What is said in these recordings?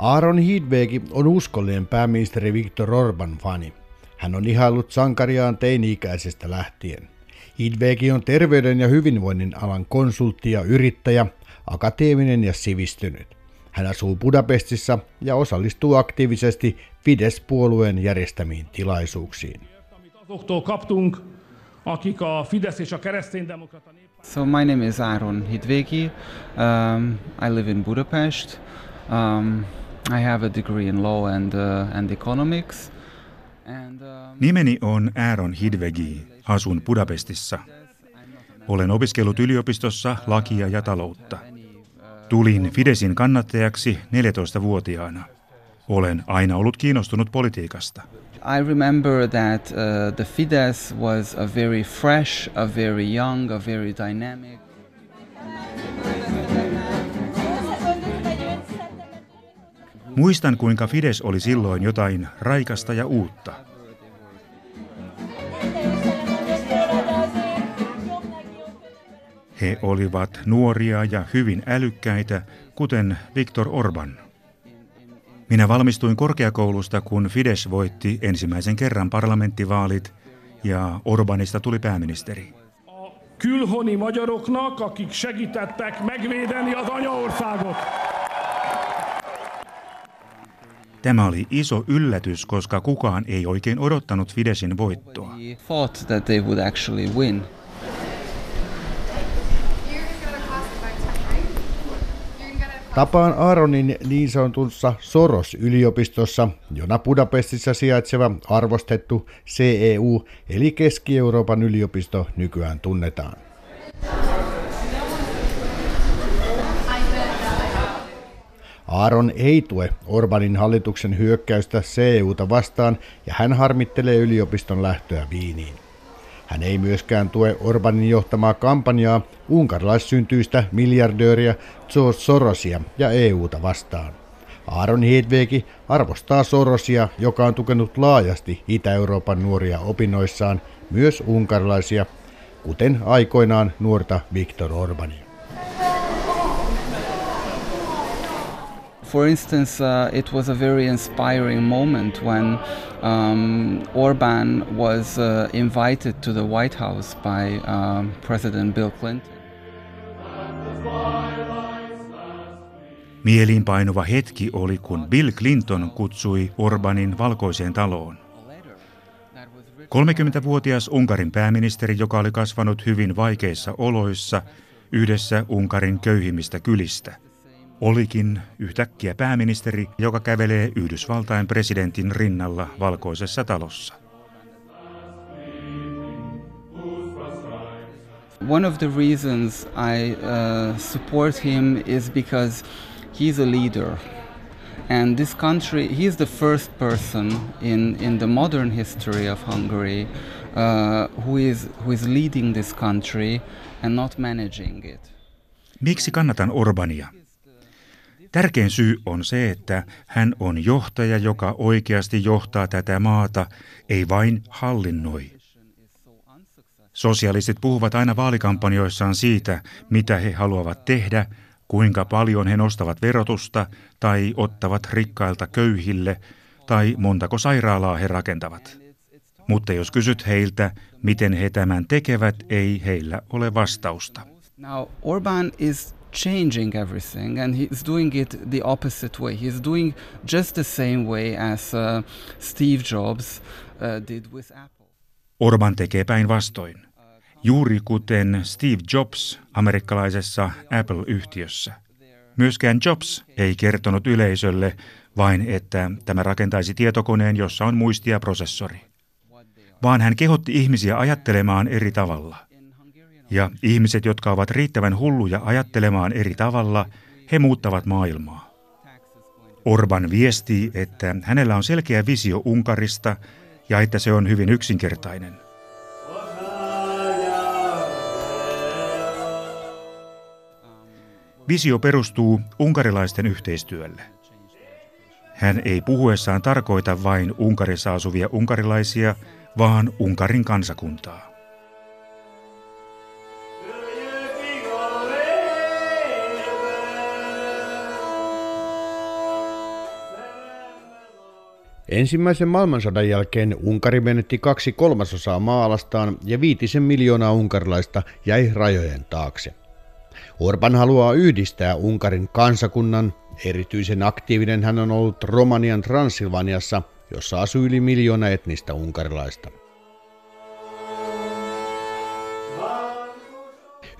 Aaron Hidvegi on uskollinen pääministeri Viktor Orban fani. Hän on ihaillut sankariaan teini-ikäisestä lähtien. Hidvegi on terveyden ja hyvinvoinnin alan konsultti ja yrittäjä, akateeminen ja sivistynyt. Hän asuu Budapestissa ja osallistuu aktiivisesti Fidesz-puolueen järjestämiin tilaisuuksiin. So my name is Aaron Hidvegi. Um, I live in Budapest. Um, I have a degree in law and, and economics. And, Nimeni on Aaron Hidvegi. Asun Budapestissa. Olen opiskellut yliopistossa lakia ja taloutta. Tulin Fidesin kannattajaksi 14-vuotiaana. Olen aina ollut kiinnostunut politiikasta. I remember that uh, the Fidesz was a very fresh, a very young, a very dynamic. Muistan, kuinka Fides oli silloin jotain raikasta ja uutta. He olivat nuoria ja hyvin älykkäitä, kuten Viktor Orban. Minä valmistuin korkeakoulusta, kun Fidesz voitti ensimmäisen kerran parlamenttivaalit ja Orbanista tuli pääministeri. Külhoni magyaroknak, akik segítettek megvédeni az anyaországot. Tämä oli iso yllätys, koska kukaan ei oikein odottanut Fidesin voittoa. Tapaan Aaronin niin sanotussa Soros-yliopistossa, jona Budapestissa sijaitseva arvostettu CEU eli Keski-Euroopan yliopisto nykyään tunnetaan. Aaron ei tue Orbanin hallituksen hyökkäystä CEUta vastaan ja hän harmittelee yliopiston lähtöä Viiniin. Hän ei myöskään tue Orbanin johtamaa kampanjaa unkarilaissyntyistä miljardööriä George Sorosia ja EUta vastaan. Aaron Hedvegi arvostaa Sorosia, joka on tukenut laajasti Itä-Euroopan nuoria opinnoissaan, myös unkarilaisia, kuten aikoinaan nuorta Viktor Orbania. For instance, uh, it was a very inspiring moment when um, Orban was uh, invited to the White House by um, President Bill Clinton. Mieliinpainuva hetki oli, kun Bill Clinton kutsui Orbanin valkoiseen taloon. 30-vuotias Unkarin pääministeri, joka oli kasvanut hyvin vaikeissa oloissa yhdessä Unkarin köyhimmistä kylistä – olikin yhtäkkiä pääministeri, joka kävelee Yhdysvaltain presidentin rinnalla valkoisessa talossa. One of the reasons I uh, support him is because he's a leader. And this country, he is the first person in, in the modern history of Hungary uh, who, is, who is leading this country and not managing it. Miksi kannatan Orbania? Tärkein syy on se, että hän on johtaja, joka oikeasti johtaa tätä maata, ei vain hallinnoi. Sosialistit puhuvat aina vaalikampanjoissaan siitä, mitä he haluavat tehdä, kuinka paljon he nostavat verotusta tai ottavat rikkailta köyhille tai montako sairaalaa he rakentavat. Mutta jos kysyt heiltä, miten he tämän tekevät, ei heillä ole vastausta. Now, Orban is changing everything and he's doing it the opposite way. He's doing just the same way as uh, Steve Jobs uh, did with Apple. Orban tekee päinvastoin. Juuri kuten Steve Jobs amerikkalaisessa Apple-yhtiössä. Myöskään Jobs ei kertonut yleisölle vain, että tämä rakentaisi tietokoneen, jossa on muistiaprosessori, vaan hän kehotti ihmisiä ajattelemaan eri tavalla – ja ihmiset, jotka ovat riittävän hulluja ajattelemaan eri tavalla, he muuttavat maailmaa. Orban viestii, että hänellä on selkeä visio Unkarista ja että se on hyvin yksinkertainen. Visio perustuu unkarilaisten yhteistyölle. Hän ei puhuessaan tarkoita vain Unkarissa asuvia unkarilaisia, vaan Unkarin kansakuntaa. Ensimmäisen maailmansodan jälkeen Unkari menetti kaksi kolmasosaa maalastaan ja viitisen miljoonaa unkarilaista jäi rajojen taakse. Orban haluaa yhdistää Unkarin kansakunnan, erityisen aktiivinen hän on ollut Romanian Transilvaniassa, jossa asuu yli miljoona etnistä unkarilaista.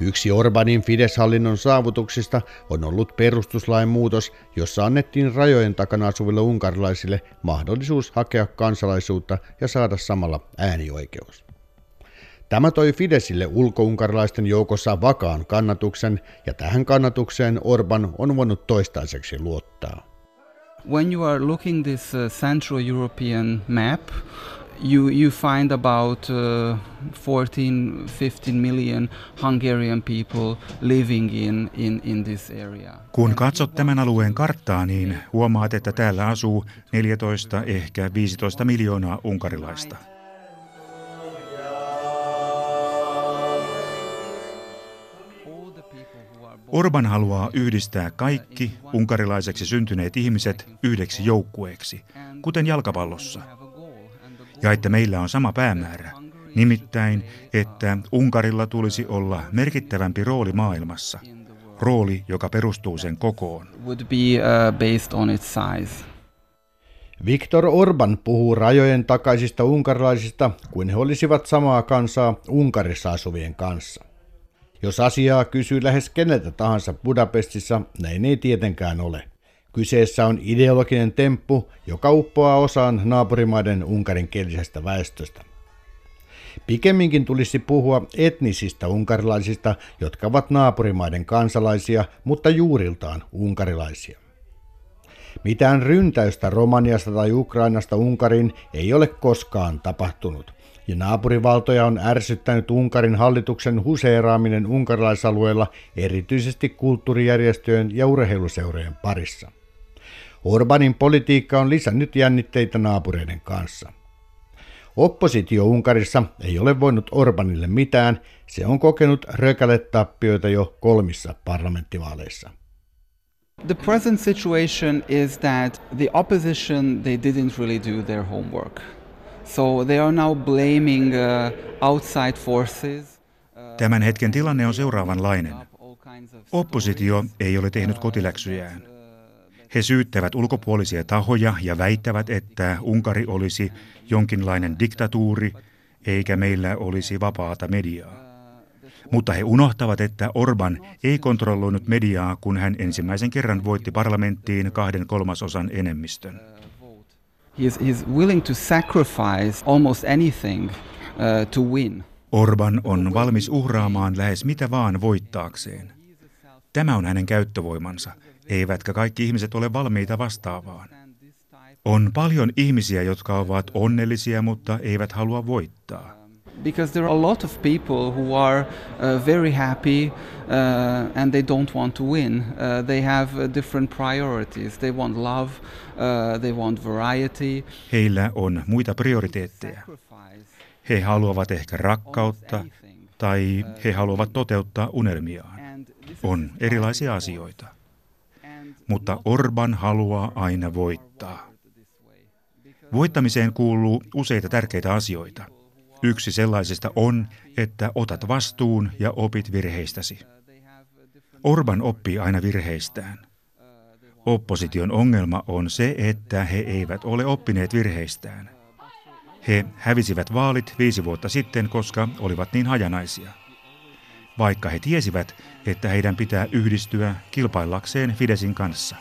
Yksi Orbanin Fidesz-hallinnon saavutuksista on ollut perustuslain muutos, jossa annettiin rajojen takana asuville unkarilaisille mahdollisuus hakea kansalaisuutta ja saada samalla äänioikeus. Tämä toi Fidesille ulkounkarilaisten joukossa vakaan kannatuksen, ja tähän kannatukseen Orban on voinut toistaiseksi luottaa. When you are looking this uh, Central European map, you, you find about uh, 14, 15 million Hungarian people living in, in, in this area. Kun katsot tämän alueen karttaa, niin huomaat, että täällä asuu 14, ehkä 15 miljoonaa unkarilaista. Orban haluaa yhdistää kaikki unkarilaiseksi syntyneet ihmiset yhdeksi joukkueeksi, kuten jalkapallossa ja että meillä on sama päämäärä, nimittäin, että Unkarilla tulisi olla merkittävämpi rooli maailmassa, rooli, joka perustuu sen kokoon. Uh. Viktor Orban puhuu rajojen takaisista unkarilaisista kuin he olisivat samaa kansaa Unkarissa asuvien kanssa. Jos asiaa kysyy lähes keneltä tahansa Budapestissa, näin ei tietenkään ole. Kyseessä on ideologinen temppu, joka uppoaa osaan naapurimaiden unkarinkielisestä väestöstä. Pikemminkin tulisi puhua etnisistä unkarilaisista, jotka ovat naapurimaiden kansalaisia, mutta juuriltaan unkarilaisia. Mitään ryntäystä Romaniasta tai Ukrainasta Unkarin ei ole koskaan tapahtunut, ja naapurivaltoja on ärsyttänyt Unkarin hallituksen huseeraaminen unkarilaisalueella erityisesti kulttuurijärjestöjen ja urheiluseurojen parissa. Orbanin politiikka on lisännyt jännitteitä naapureiden kanssa. Oppositio Unkarissa ei ole voinut Orbanille mitään, se on kokenut rökäletappioita jo kolmissa parlamenttivaaleissa. The present situation is that the opposition they didn't really do their homework. So they are now blaming uh, outside forces. Uh, Tämän hetken tilanne on seuraavanlainen. Oppositio ei ole tehnyt kotiläksyjään. He syyttävät ulkopuolisia tahoja ja väittävät, että Unkari olisi jonkinlainen diktatuuri, eikä meillä olisi vapaata mediaa. Mutta he unohtavat, että Orban ei kontrolloinut mediaa, kun hän ensimmäisen kerran voitti parlamenttiin kahden kolmasosan enemmistön. He willing to sacrifice almost anything uh, to win. Orban on valmis uhraamaan lähes mitä vaan voittaakseen. Tämä on hänen käyttövoimansa – eivätkä kaikki ihmiset ole valmiita vastaavaan. On paljon ihmisiä, jotka ovat onnellisia, mutta eivät halua voittaa. Because there are a lot of people who are uh, very happy uh, and they don't want to win. Uh, they have uh, different priorities. They want love, uh, they want variety. Heillä on muita prioriteetteja. He haluavat ehkä rakkautta tai he haluavat toteuttaa unelmiaan. On erilaisia asioita mutta Orban haluaa aina voittaa. Voittamiseen kuuluu useita tärkeitä asioita. Yksi sellaisista on, että otat vastuun ja opit virheistäsi. Orban oppii aina virheistään. Opposition ongelma on se, että he eivät ole oppineet virheistään. He hävisivät vaalit viisi vuotta sitten, koska olivat niin hajanaisia vaikka he tiesivät, että heidän pitää yhdistyä kilpaillakseen Fidesin kanssa.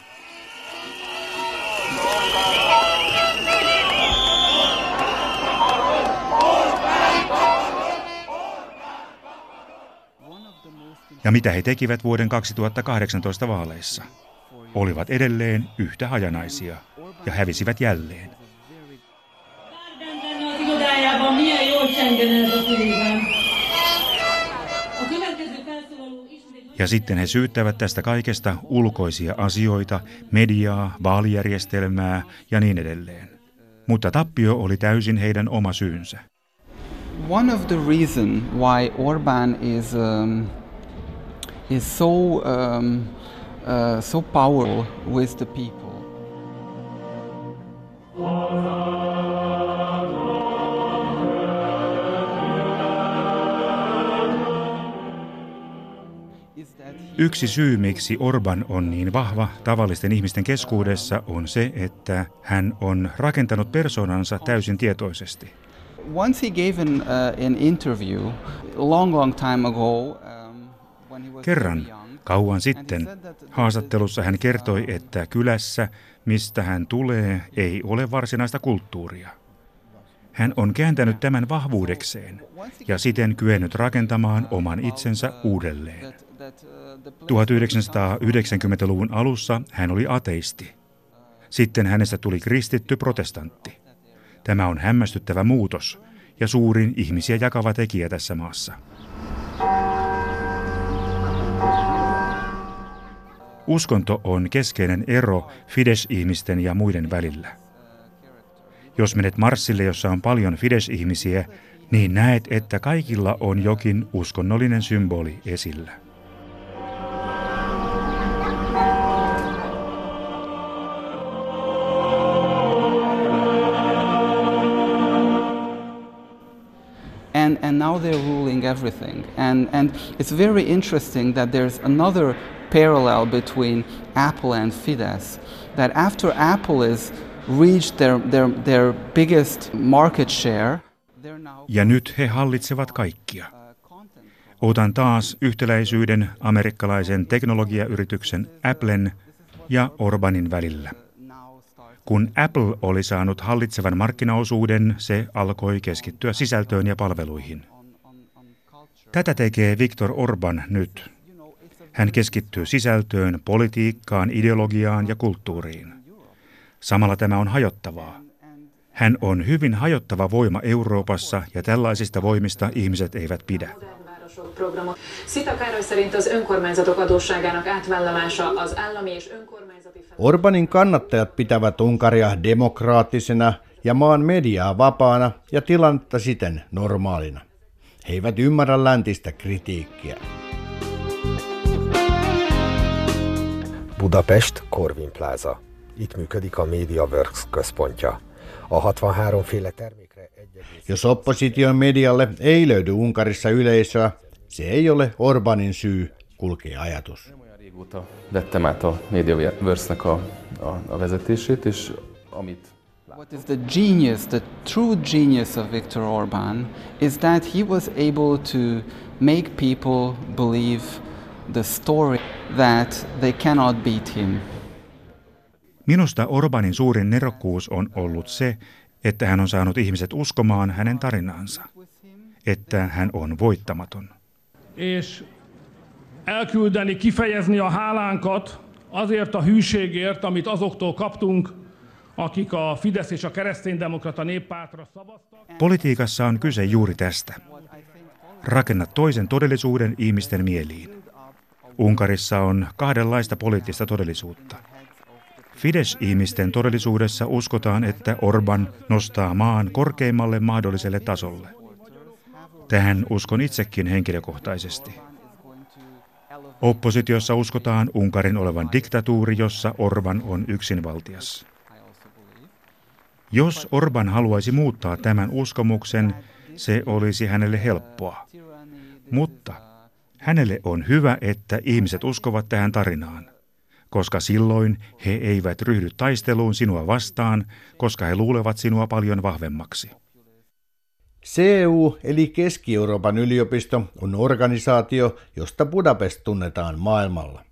Ja mitä he tekivät vuoden 2018 vaaleissa? Olivat edelleen yhtä hajanaisia ja hävisivät jälleen. Ja sitten he syyttävät tästä kaikesta ulkoisia asioita, mediaa, vaalijärjestelmää ja niin edelleen. Mutta tappio oli täysin heidän oma syynsä. One of the reason why Orban is um, is so um, uh, so powerful with the people. Yksi syy, miksi Orban on niin vahva tavallisten ihmisten keskuudessa, on se, että hän on rakentanut persoonansa täysin tietoisesti. Once he gave an, uh, an interview long, long time ago, um, when he was Kerran kauan sitten haastattelussa hän kertoi, että kylässä, mistä hän tulee, ei ole varsinaista kulttuuria. Hän on kääntänyt tämän vahvuudekseen ja siten kyennyt rakentamaan oman itsensä uudelleen. that, that, uh, the place 1990-luvun alussa hän oli ateisti. Sitten hänestä tuli kristitty protestantti. Tämä on hämmästyttävä muutos ja suurin ihmisiä jakava tekijä tässä maassa. Uskonto on keskeinen ero Fidesz-ihmisten ja muiden välillä. Jos menet Marsille, jossa on paljon Fidesz-ihmisiä, niin näet, että kaikilla on jokin uskonnollinen symboli esillä. and, and now they're ruling everything. And, and it's very interesting that there's another parallel between Apple and Fidesz. That after Apple has reached their, their, their biggest market share, Ja nyt he hallitsevat kaikkia. uh. Otan taas yhtäläisyyden amerikkalaisen teknologiayrityksen Applen ja Orbanin välillä. Kun Apple oli saanut hallitsevan markkinaosuuden, se alkoi keskittyä sisältöön ja palveluihin. Tätä tekee Viktor Orban nyt. Hän keskittyy sisältöön, politiikkaan, ideologiaan ja kulttuuriin. Samalla tämä on hajottavaa. Hän on hyvin hajottava voima Euroopassa ja tällaisista voimista ihmiset eivät pidä. Orbanin kannattajat pitävät Unkaria demokraattisena ja maan mediaa vapaana ja tilannetta siten normaalina. He eivät ymmärrä läntistä kritiikkiä. Budapest, Corvin Plaza. Itt működik a MediaWorks központja. A 63 féle termékre 1,1 Jos opposition medialle ei löydy Unkarissa yleisöä, se ei ole Orbanin syy, kulkee ajatus. Régóta vettem át a Mediaverse-nek a, a, a vezetését, és amit What is the genius, the true genius of Viktor Orban, is that he was able to make people believe the story that they cannot beat him. Minusta Orbanin suurin nerokkuus on ollut se, että hän on saanut ihmiset uskomaan hänen tarinaansa, että hän on voittamaton. és elküldeni, kifejezni a hálánkat azért a hűségért, amit azoktól kaptunk, akik a Fidesz és a kereszténydemokrata néppártra szavaztak. Politiikassa on kyse juuri tästä. Rakenna toisen todellisuuden ihmisten mieliin. Unkarissa on kahdenlaista poliittista todellisuutta. Fidesz-ihmisten todellisuudessa uskotaan, että Orban nostaa maan korkeimmalle mahdolliselle tasolle. Tähän uskon itsekin henkilökohtaisesti. Oppositiossa uskotaan Unkarin olevan diktatuuri, jossa Orban on yksinvaltias. Jos Orban haluaisi muuttaa tämän uskomuksen, se olisi hänelle helppoa. Mutta hänelle on hyvä, että ihmiset uskovat tähän tarinaan, koska silloin he eivät ryhdy taisteluun sinua vastaan, koska he luulevat sinua paljon vahvemmaksi. CEU eli Keski-Euroopan yliopisto on organisaatio, josta Budapest tunnetaan maailmalla.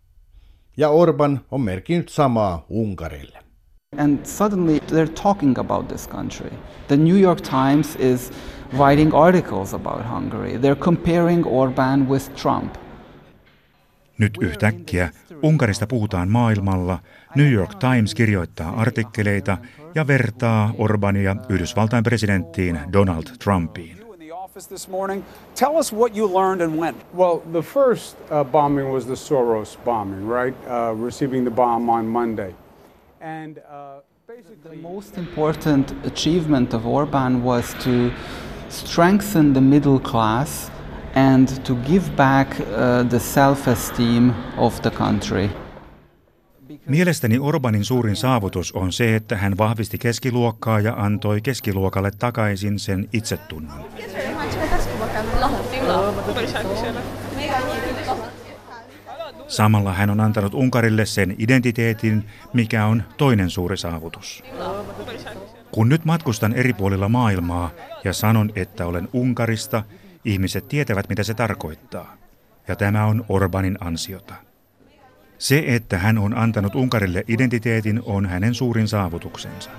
Ja Orban on merkinnyt samaa Unkarille. And suddenly they're talking about this country. The New York Times is writing articles about Hungary. They're comparing Orban with Trump. Nyt yhtäkkiä Unkarista puhutaan maailmalla, New York Times kirjoittaa artikkeleita ja vertaa Orbania Yhdysvaltain presidenttiin Donald Trumpiin. the this morning. Tell us what you learned and when. Well, the first uh, bombing was the Soros bombing, right? Uh, receiving the bomb on Monday. And uh, The basically, most important achievement of Orban was to strengthen the middle class and to give back uh, the self esteem of the country. Mielestäni Orbanin suurin saavutus on se, että hän vahvisti keskiluokkaa ja antoi keskiluokalle takaisin sen itsetunnon. Samalla hän on antanut Unkarille sen identiteetin, mikä on toinen suuri saavutus. Kun nyt matkustan eri puolilla maailmaa ja sanon, että olen Unkarista, ihmiset tietävät, mitä se tarkoittaa. Ja tämä on Orbanin ansiota. Se, että hän on antanut Unkarille identiteetin, on hänen suurin saavutuksensa.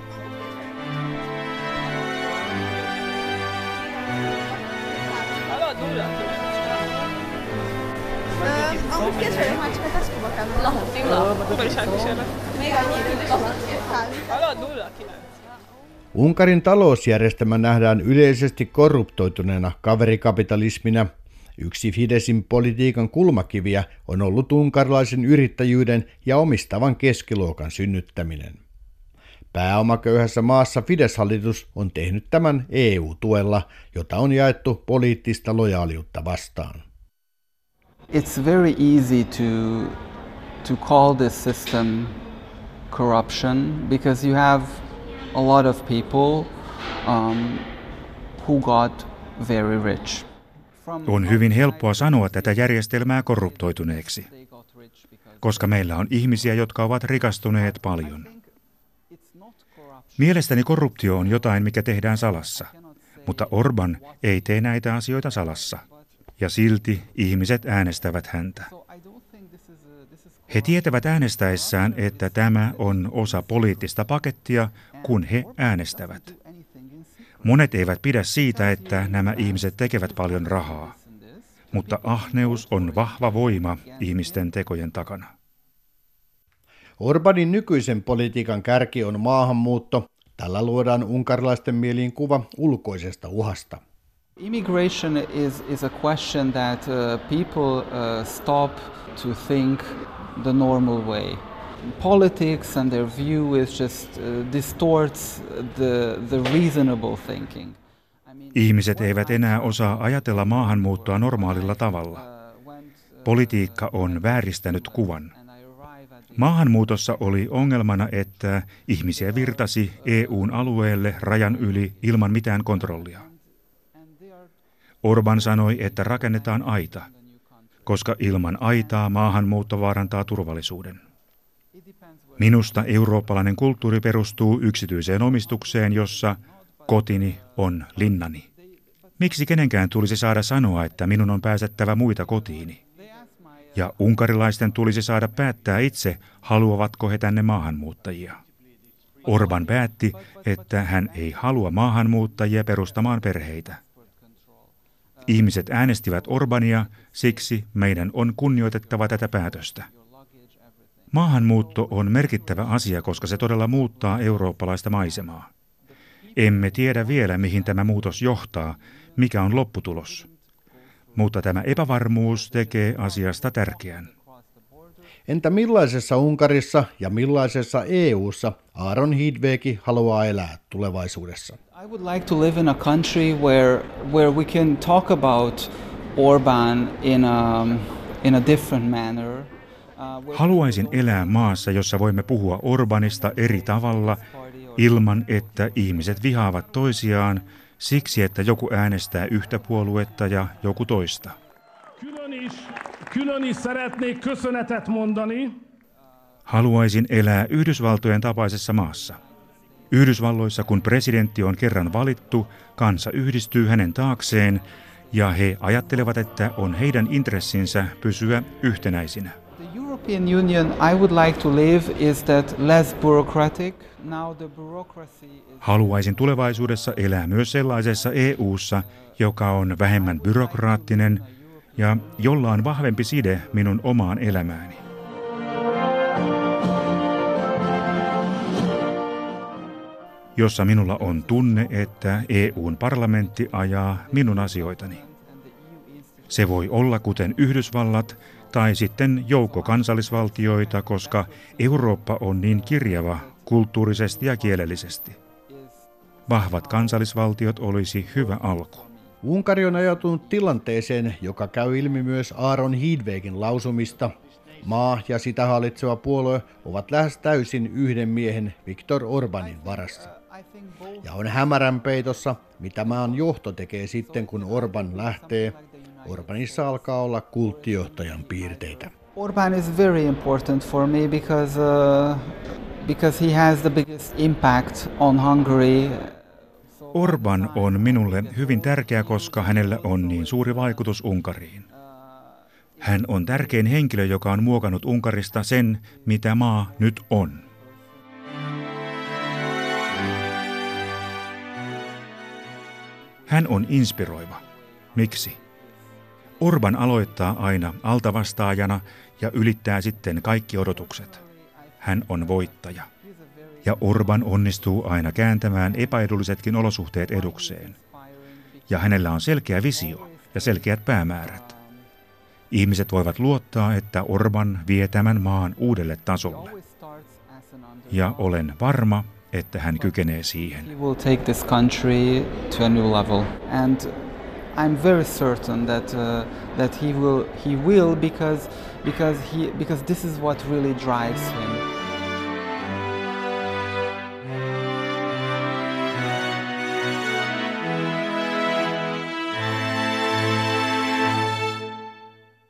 Unkarin talousjärjestelmä nähdään yleisesti korruptoituneena kaverikapitalismina. Yksi Fidesin politiikan kulmakiviä on ollut unkarilaisen yrittäjyyden ja omistavan keskiluokan synnyttäminen. Pääomaköyhässä maassa Fides-hallitus on tehnyt tämän EU-tuella, jota on jaettu poliittista lojaaliutta vastaan. It's very easy to to call this system corruption because you have a lot of people um, who got very rich. On hyvin helppoa sanoa tätä järjestelmää korruptoituneeksi, koska meillä on ihmisiä, jotka ovat rikastuneet paljon. Mielestäni korruptio on jotain, mikä tehdään salassa, mutta Orban ei tee näitä asioita salassa, ja silti ihmiset äänestävät häntä. He tietävät äänestäessään, että tämä on osa poliittista pakettia, kun he äänestävät. Monet eivät pidä siitä, että nämä ihmiset tekevät paljon rahaa, mutta ahneus on vahva voima ihmisten tekojen takana. Orbanin nykyisen politiikan kärki on maahanmuutto. Tällä luodaan unkarilaisten mieliin kuva ulkoisesta uhasta. Immigration is, is a question that uh, people uh, stop to think the normal way. Politics and their view is just uh, distorts the, the reasonable thinking. Ihmiset eivät enää osaa ajatella maahanmuuttoa normaalilla tavalla. Politiikka on vääristänyt kuvan. Maahanmuutossa oli ongelmana, että ihmisiä virtasi EUn alueelle rajan yli ilman mitään kontrollia. Orban sanoi, että rakennetaan aita, koska ilman aitaa maahanmuutto vaarantaa turvallisuuden. Minusta eurooppalainen kulttuuri perustuu yksityiseen omistukseen, jossa kotini on linnani. Miksi kenenkään tulisi saada sanoa, että minun on pääsettävä muita kotiini? Ja unkarilaisten tulisi saada päättää itse, haluavatko he tänne maahanmuuttajia. Orban päätti, että hän ei halua maahanmuuttajia perustamaan perheitä. Ihmiset äänestivät Orbania, siksi meidän on kunnioitettava tätä päätöstä. Maahanmuutto on merkittävä asia, koska se todella muuttaa eurooppalaista maisemaa. Emme tiedä vielä, mihin tämä muutos johtaa, mikä on lopputulos. Mutta tämä epävarmuus tekee asiasta tärkeän. Entä millaisessa Unkarissa ja millaisessa EU:ssa Aaron Hidvegi haluaa elää tulevaisuudessa? I would like to live in a country where where we can talk about Orban in a in a different manner. Uh, Haluaisin elää maassa, jossa voimme puhua Orbanista eri tavalla ilman, että ihmiset vihaavat toisiaan siksi, että joku äänestää yhtä puoluetta ja joku toista. Haluaisin elää Yhdysvaltojen tapaisessa maassa. Yhdysvalloissa, kun presidentti on kerran valittu, kansa yhdistyy hänen taakseen ja he ajattelevat, että on heidän intressinsä pysyä yhtenäisinä. European Union I would like to live is that less bureaucratic. Now the bureaucracy is... Haluaisin tulevaisuudessa elää myös sellaisessa EU:ssa, joka on vähemmän byrokraattinen ja jolla on vahvempi side minun omaan elämääni. Jossa minulla on tunne, että EUn parlamentti ajaa minun asioitani. Se voi olla kuten Yhdysvallat tai sitten joukko kansallisvaltioita, koska Eurooppa on niin kirjava kulttuurisesti ja kielellisesti. Vahvat kansallisvaltiot olisi hyvä alku. Unkari on ajautunut tilanteeseen, joka käy ilmi myös Aaron Hidvegin lausumista. Maa ja sitä hallitseva puolue ovat lähes täysin yhden miehen Viktor Orbanin varassa. Ja on hämärän peitossa, mitä maan johto tekee sitten, kun Orban lähtee. Orbanissa alkaa olla kulttijohtajan piirteitä. Orban is very important for me because, uh, because he has the biggest impact on Hungary. Orban on minulle hyvin tärkeä, koska hänellä on niin suuri vaikutus Unkariin. Hän on tärkein henkilö, joka on muokannut Unkarista sen, mitä maa nyt on. Hän on inspiroiva. Miksi? Orban aloittaa aina altavastaajana ja ylittää sitten kaikki odotukset. Hän on voittaja. Ja Orban onnistuu aina kääntämään epäedullisetkin olosuhteet edukseen. Ja hänellä on selkeä visio ja selkeät päämäärät. Ihmiset voivat luottaa, että Orban vie tämän maan uudelle tasolle. Ja olen varma, että hän kykenee siihen. He will take this country to a new level. And I'm very certain that uh, that he will he will because because he because this is what really drives him.